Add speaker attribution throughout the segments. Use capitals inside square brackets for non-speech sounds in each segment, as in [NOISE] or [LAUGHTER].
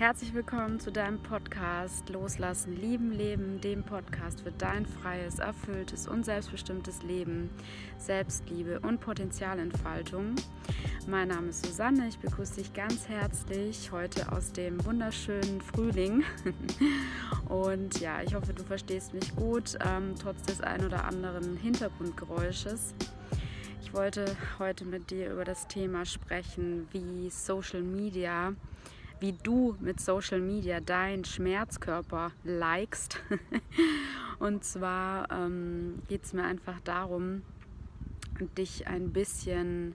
Speaker 1: Herzlich willkommen zu deinem Podcast Loslassen, Lieben, Leben, dem Podcast für dein freies, erfülltes und selbstbestimmtes Leben, Selbstliebe und Potenzialentfaltung. Mein Name ist Susanne, ich begrüße dich ganz herzlich heute aus dem wunderschönen Frühling. [LAUGHS] Und ja, ich hoffe, du verstehst mich gut, ähm, trotz des ein oder anderen Hintergrundgeräusches. Ich wollte heute mit dir über das Thema sprechen, wie Social Media wie du mit Social Media deinen Schmerzkörper likest. [LAUGHS] Und zwar ähm, geht es mir einfach darum, dich ein bisschen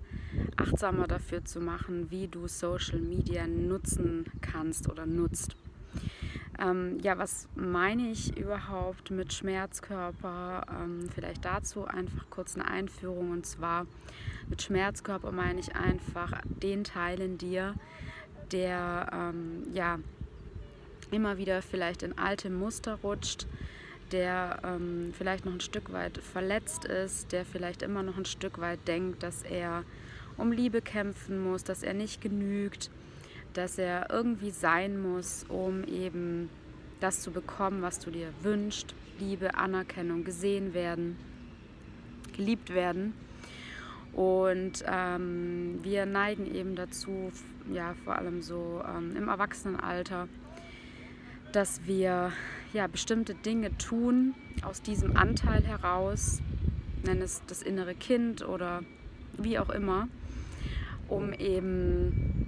Speaker 1: achtsamer dafür zu machen, wie du Social Media nutzen kannst oder nutzt. Ähm, ja, was meine ich überhaupt mit Schmerzkörper? Ähm, vielleicht dazu einfach kurz eine Einführung. Und zwar mit Schmerzkörper meine ich einfach den Teil in dir, der ähm, ja immer wieder vielleicht in alte Muster rutscht, der ähm, vielleicht noch ein Stück weit verletzt ist, der vielleicht immer noch ein Stück weit denkt, dass er um Liebe kämpfen muss, dass er nicht genügt, dass er irgendwie sein muss, um eben das zu bekommen, was du dir wünschst. Liebe, Anerkennung, gesehen werden, geliebt werden. Und ähm, wir neigen eben dazu, ja, vor allem so ähm, im Erwachsenenalter, dass wir ja, bestimmte Dinge tun aus diesem Anteil heraus, nenn es das innere Kind oder wie auch immer, um eben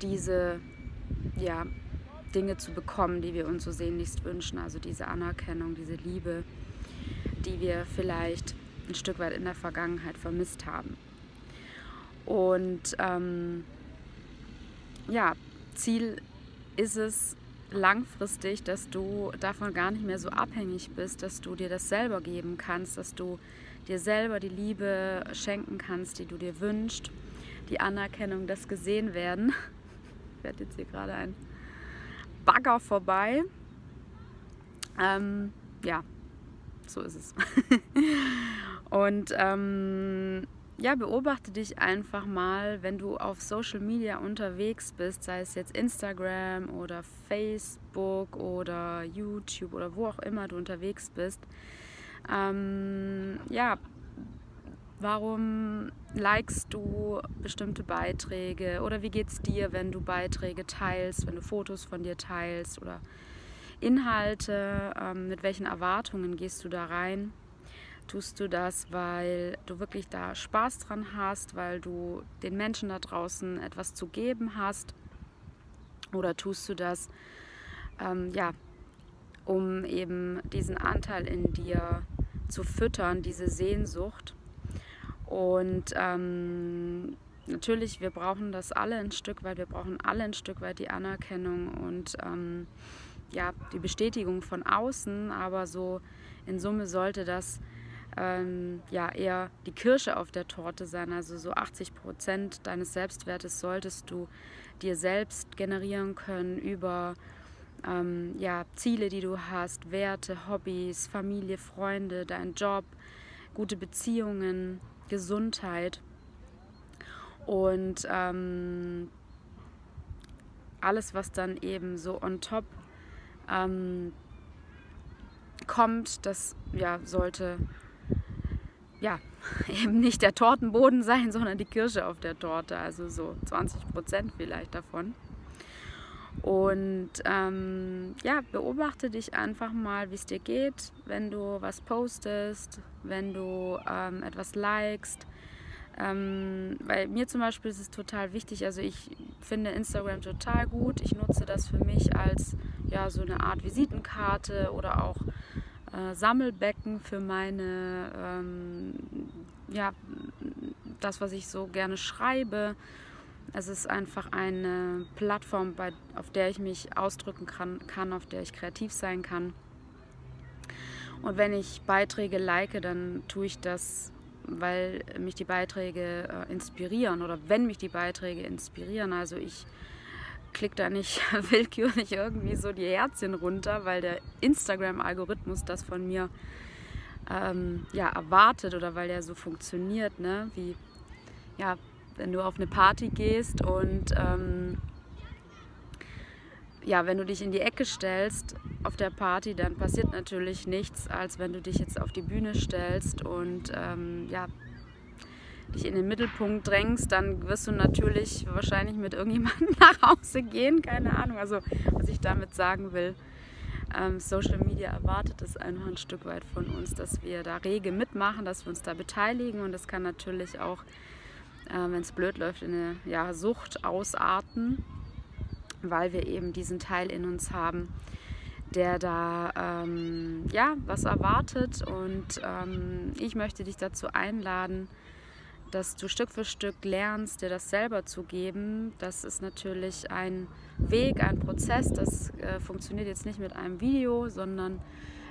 Speaker 1: diese ja, Dinge zu bekommen, die wir uns so sehnlichst wünschen, also diese Anerkennung, diese Liebe, die wir vielleicht ein Stück weit in der Vergangenheit vermisst haben. Und ähm, ja, Ziel ist es langfristig, dass du davon gar nicht mehr so abhängig bist, dass du dir das selber geben kannst, dass du dir selber die Liebe schenken kannst, die du dir wünschst, die Anerkennung, das gesehen werden. [LAUGHS] Ich werde jetzt hier gerade ein Bagger vorbei. Ähm, ja, so ist es. [LAUGHS] Und ähm, ja, beobachte dich einfach mal, wenn du auf Social Media unterwegs bist, sei es jetzt Instagram oder Facebook oder YouTube oder wo auch immer du unterwegs bist. Ähm, ja, warum likest du bestimmte Beiträge oder wie geht es dir, wenn du Beiträge teilst, wenn du Fotos von dir teilst oder Inhalte, ähm, mit welchen Erwartungen gehst du da rein? Tust du das, weil du wirklich da Spaß dran hast, weil du den Menschen da draußen etwas zu geben hast? Oder tust du das, ähm, ja, um eben diesen Anteil in dir zu füttern, diese Sehnsucht? Und ähm, natürlich, wir brauchen das alle ein Stück weit, wir brauchen alle ein Stück weit die Anerkennung und ähm, ja, die Bestätigung von außen, aber so in Summe sollte das ähm, ja eher die Kirsche auf der Torte sein. Also so 80 Prozent deines Selbstwertes solltest du dir selbst generieren können über ähm, ja, Ziele, die du hast, Werte, Hobbys, Familie, Freunde, dein Job, gute Beziehungen, Gesundheit. Und ähm, alles, was dann eben so on top ähm, kommt, das ja, sollte ja, [LAUGHS] eben nicht der Tortenboden sein, sondern die Kirsche auf der Torte, also so 20 Prozent vielleicht davon. Und ähm, ja, beobachte dich einfach mal, wie es dir geht, wenn du was postest, wenn du ähm, etwas likest. Ähm, bei mir zum Beispiel ist es total wichtig, also ich finde Instagram total gut. Ich nutze das für mich als ja, so eine Art Visitenkarte oder auch äh, Sammelbecken für meine, ähm, ja, das, was ich so gerne schreibe. Es ist einfach eine Plattform, bei, auf der ich mich ausdrücken kann, kann, auf der ich kreativ sein kann. Und wenn ich Beiträge like, dann tue ich das, weil mich die Beiträge äh, inspirieren oder wenn mich die Beiträge inspirieren. Also ich klick da nicht [LAUGHS] willkürlich irgendwie so die Herzchen runter, weil der Instagram-Algorithmus das von mir ähm, ja, erwartet oder weil der so funktioniert, ne? wie ja, wenn du auf eine Party gehst und ähm, ja, wenn du dich in die Ecke stellst auf der Party, dann passiert natürlich nichts, als wenn du dich jetzt auf die Bühne stellst und ähm, ja, dich in den Mittelpunkt drängst, dann wirst du natürlich wahrscheinlich mit irgendjemandem [LAUGHS] nach Hause gehen. Keine Ahnung. Also, was ich damit sagen will, ähm, Social Media erwartet es einfach ein Stück weit von uns, dass wir da rege mitmachen, dass wir uns da beteiligen und das kann natürlich auch, äh, wenn es blöd läuft, in eine ja, Sucht ausarten weil wir eben diesen Teil in uns haben, der da ähm, ja was erwartet und ähm, ich möchte dich dazu einladen, dass du Stück für Stück lernst, dir das selber zu geben. Das ist natürlich ein Weg, ein Prozess. Das äh, funktioniert jetzt nicht mit einem Video, sondern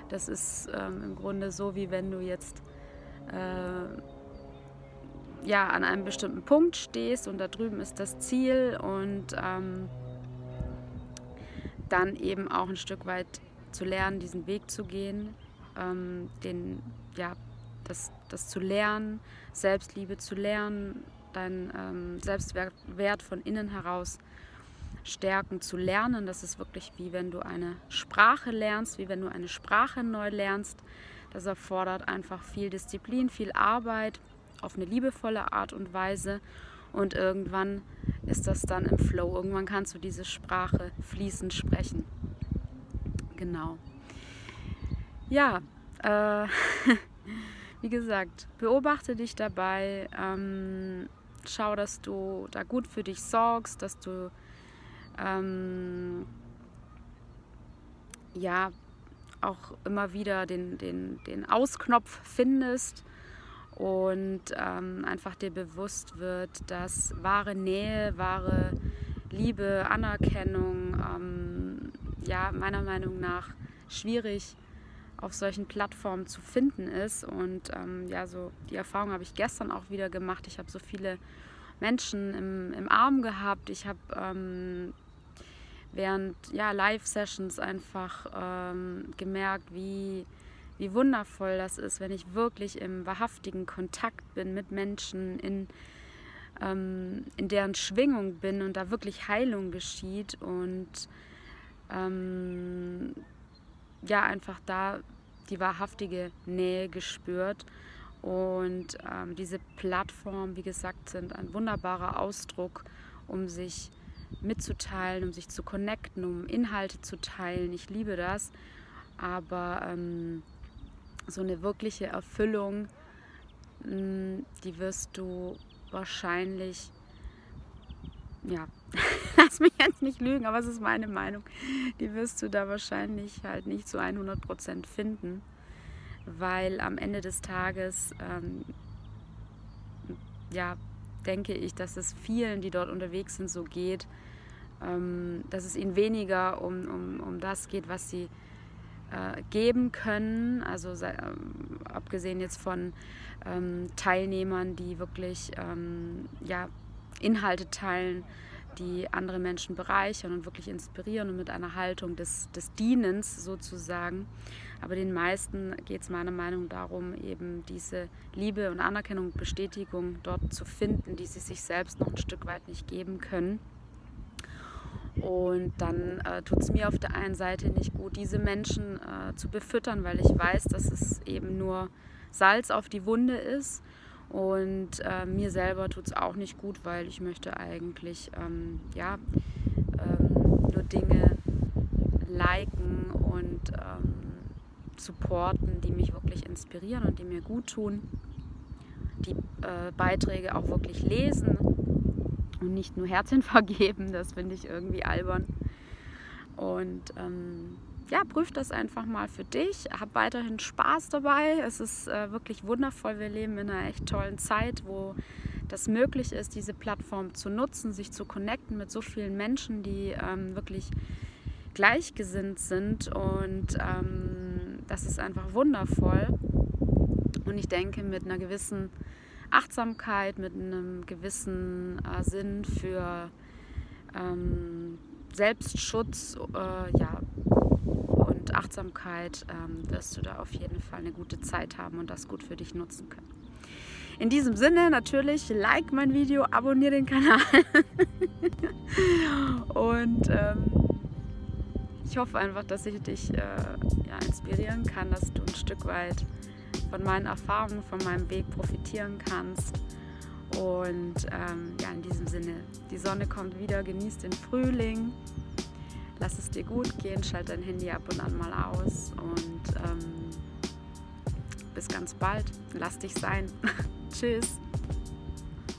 Speaker 1: das ist ähm, im Grunde so, wie wenn du jetzt äh, ja an einem bestimmten Punkt stehst und da drüben ist das Ziel und ähm, dann eben auch ein Stück weit zu lernen, diesen Weg zu gehen, ähm, den, ja, das, das zu lernen, Selbstliebe zu lernen, deinen ähm, Selbstwert von innen heraus stärken zu lernen. Das ist wirklich wie wenn du eine Sprache lernst, wie wenn du eine Sprache neu lernst. Das erfordert einfach viel Disziplin, viel Arbeit auf eine liebevolle Art und Weise und irgendwann ist das dann im Flow. Irgendwann kannst du diese Sprache fließend sprechen. Genau. Ja, äh, [LAUGHS] wie gesagt, beobachte dich dabei. Ähm, schau, dass du da gut für dich sorgst, dass du ähm, ja auch immer wieder den, den, den Ausknopf findest und ähm, einfach dir bewusst wird, dass wahre Nähe, wahre Liebe, Anerkennung, ähm, ja, meiner Meinung nach schwierig auf solchen Plattformen zu finden ist. Und ähm, ja, so die Erfahrung habe ich gestern auch wieder gemacht. Ich habe so viele Menschen im, im Arm gehabt. Ich habe ähm, während ja, Live-Sessions einfach ähm, gemerkt, wie wie wundervoll das ist, wenn ich wirklich im wahrhaftigen Kontakt bin mit Menschen, in, ähm, in deren Schwingung bin und da wirklich Heilung geschieht und ähm, ja, einfach da die wahrhaftige Nähe gespürt. Und ähm, diese Plattformen, wie gesagt, sind ein wunderbarer Ausdruck, um sich mitzuteilen, um sich zu connecten, um Inhalte zu teilen. Ich liebe das. Aber ähm, so eine wirkliche Erfüllung, mm, die wirst du wahrscheinlich, ja, [LAUGHS] lass mich jetzt nicht lügen, aber es ist meine Meinung, die wirst du da wahrscheinlich halt nicht zu 100% finden, weil am Ende des Tages, ähm, ja, denke ich, dass es vielen, die dort unterwegs sind, so geht, ähm, dass es ihnen weniger um, um, um das geht, was sie äh, geben können. Also ähm, abgesehen jetzt von ähm, Teilnehmern, die wirklich ähm, ja, Inhalte teilen, die andere Menschen bereichern und wirklich inspirieren und mit einer Haltung des, des Dienens sozusagen. Aber den meisten geht es meiner Meinung nach darum, eben diese Liebe und Anerkennung und Bestätigung dort zu finden, die sie sich selbst noch ein Stück weit nicht geben können. Und dann äh, tut es mir auf der einen Seite nicht gut, diese Menschen äh, zu befüttern, weil ich weiß, dass es eben nur Salz auf die Wunde ist. Und äh, mir selber tut es auch nicht gut, weil ich möchte eigentlich ähm, ja, ähm, nur Dinge liken und ähm, supporten, die mich wirklich inspirieren und die mir gut tun. Die äh, Beiträge auch wirklich lesen und nicht nur Herzchen [LAUGHS] vergeben. Das finde ich irgendwie albern. Und ähm, ja, prüf das einfach mal für dich. Hab weiterhin Spaß dabei. Es ist äh, wirklich wundervoll. Wir leben in einer echt tollen Zeit, wo das möglich ist, diese Plattform zu nutzen, sich zu connecten mit so vielen Menschen, die ähm, wirklich gleichgesinnt sind. Und ähm, das ist einfach wundervoll. Und ich denke, mit einer gewissen Achtsamkeit, mit einem gewissen äh, Sinn für ähm, Selbstschutz äh, ja, Achtsamkeit ähm, wirst du da auf jeden Fall eine gute Zeit haben und das gut für dich nutzen können. In diesem Sinne natürlich like mein Video, abonniere den Kanal [LAUGHS] und ähm, ich hoffe einfach, dass ich dich äh, ja, inspirieren kann, dass du ein Stück weit von meinen Erfahrungen, von meinem Weg profitieren kannst. Und ähm, ja, in diesem Sinne, die Sonne kommt wieder, genieß den Frühling, lass es dir gut gehen, schalt dein Handy ab und an mal aus und ähm, bis ganz bald. Lass dich sein. [LAUGHS] Tschüss.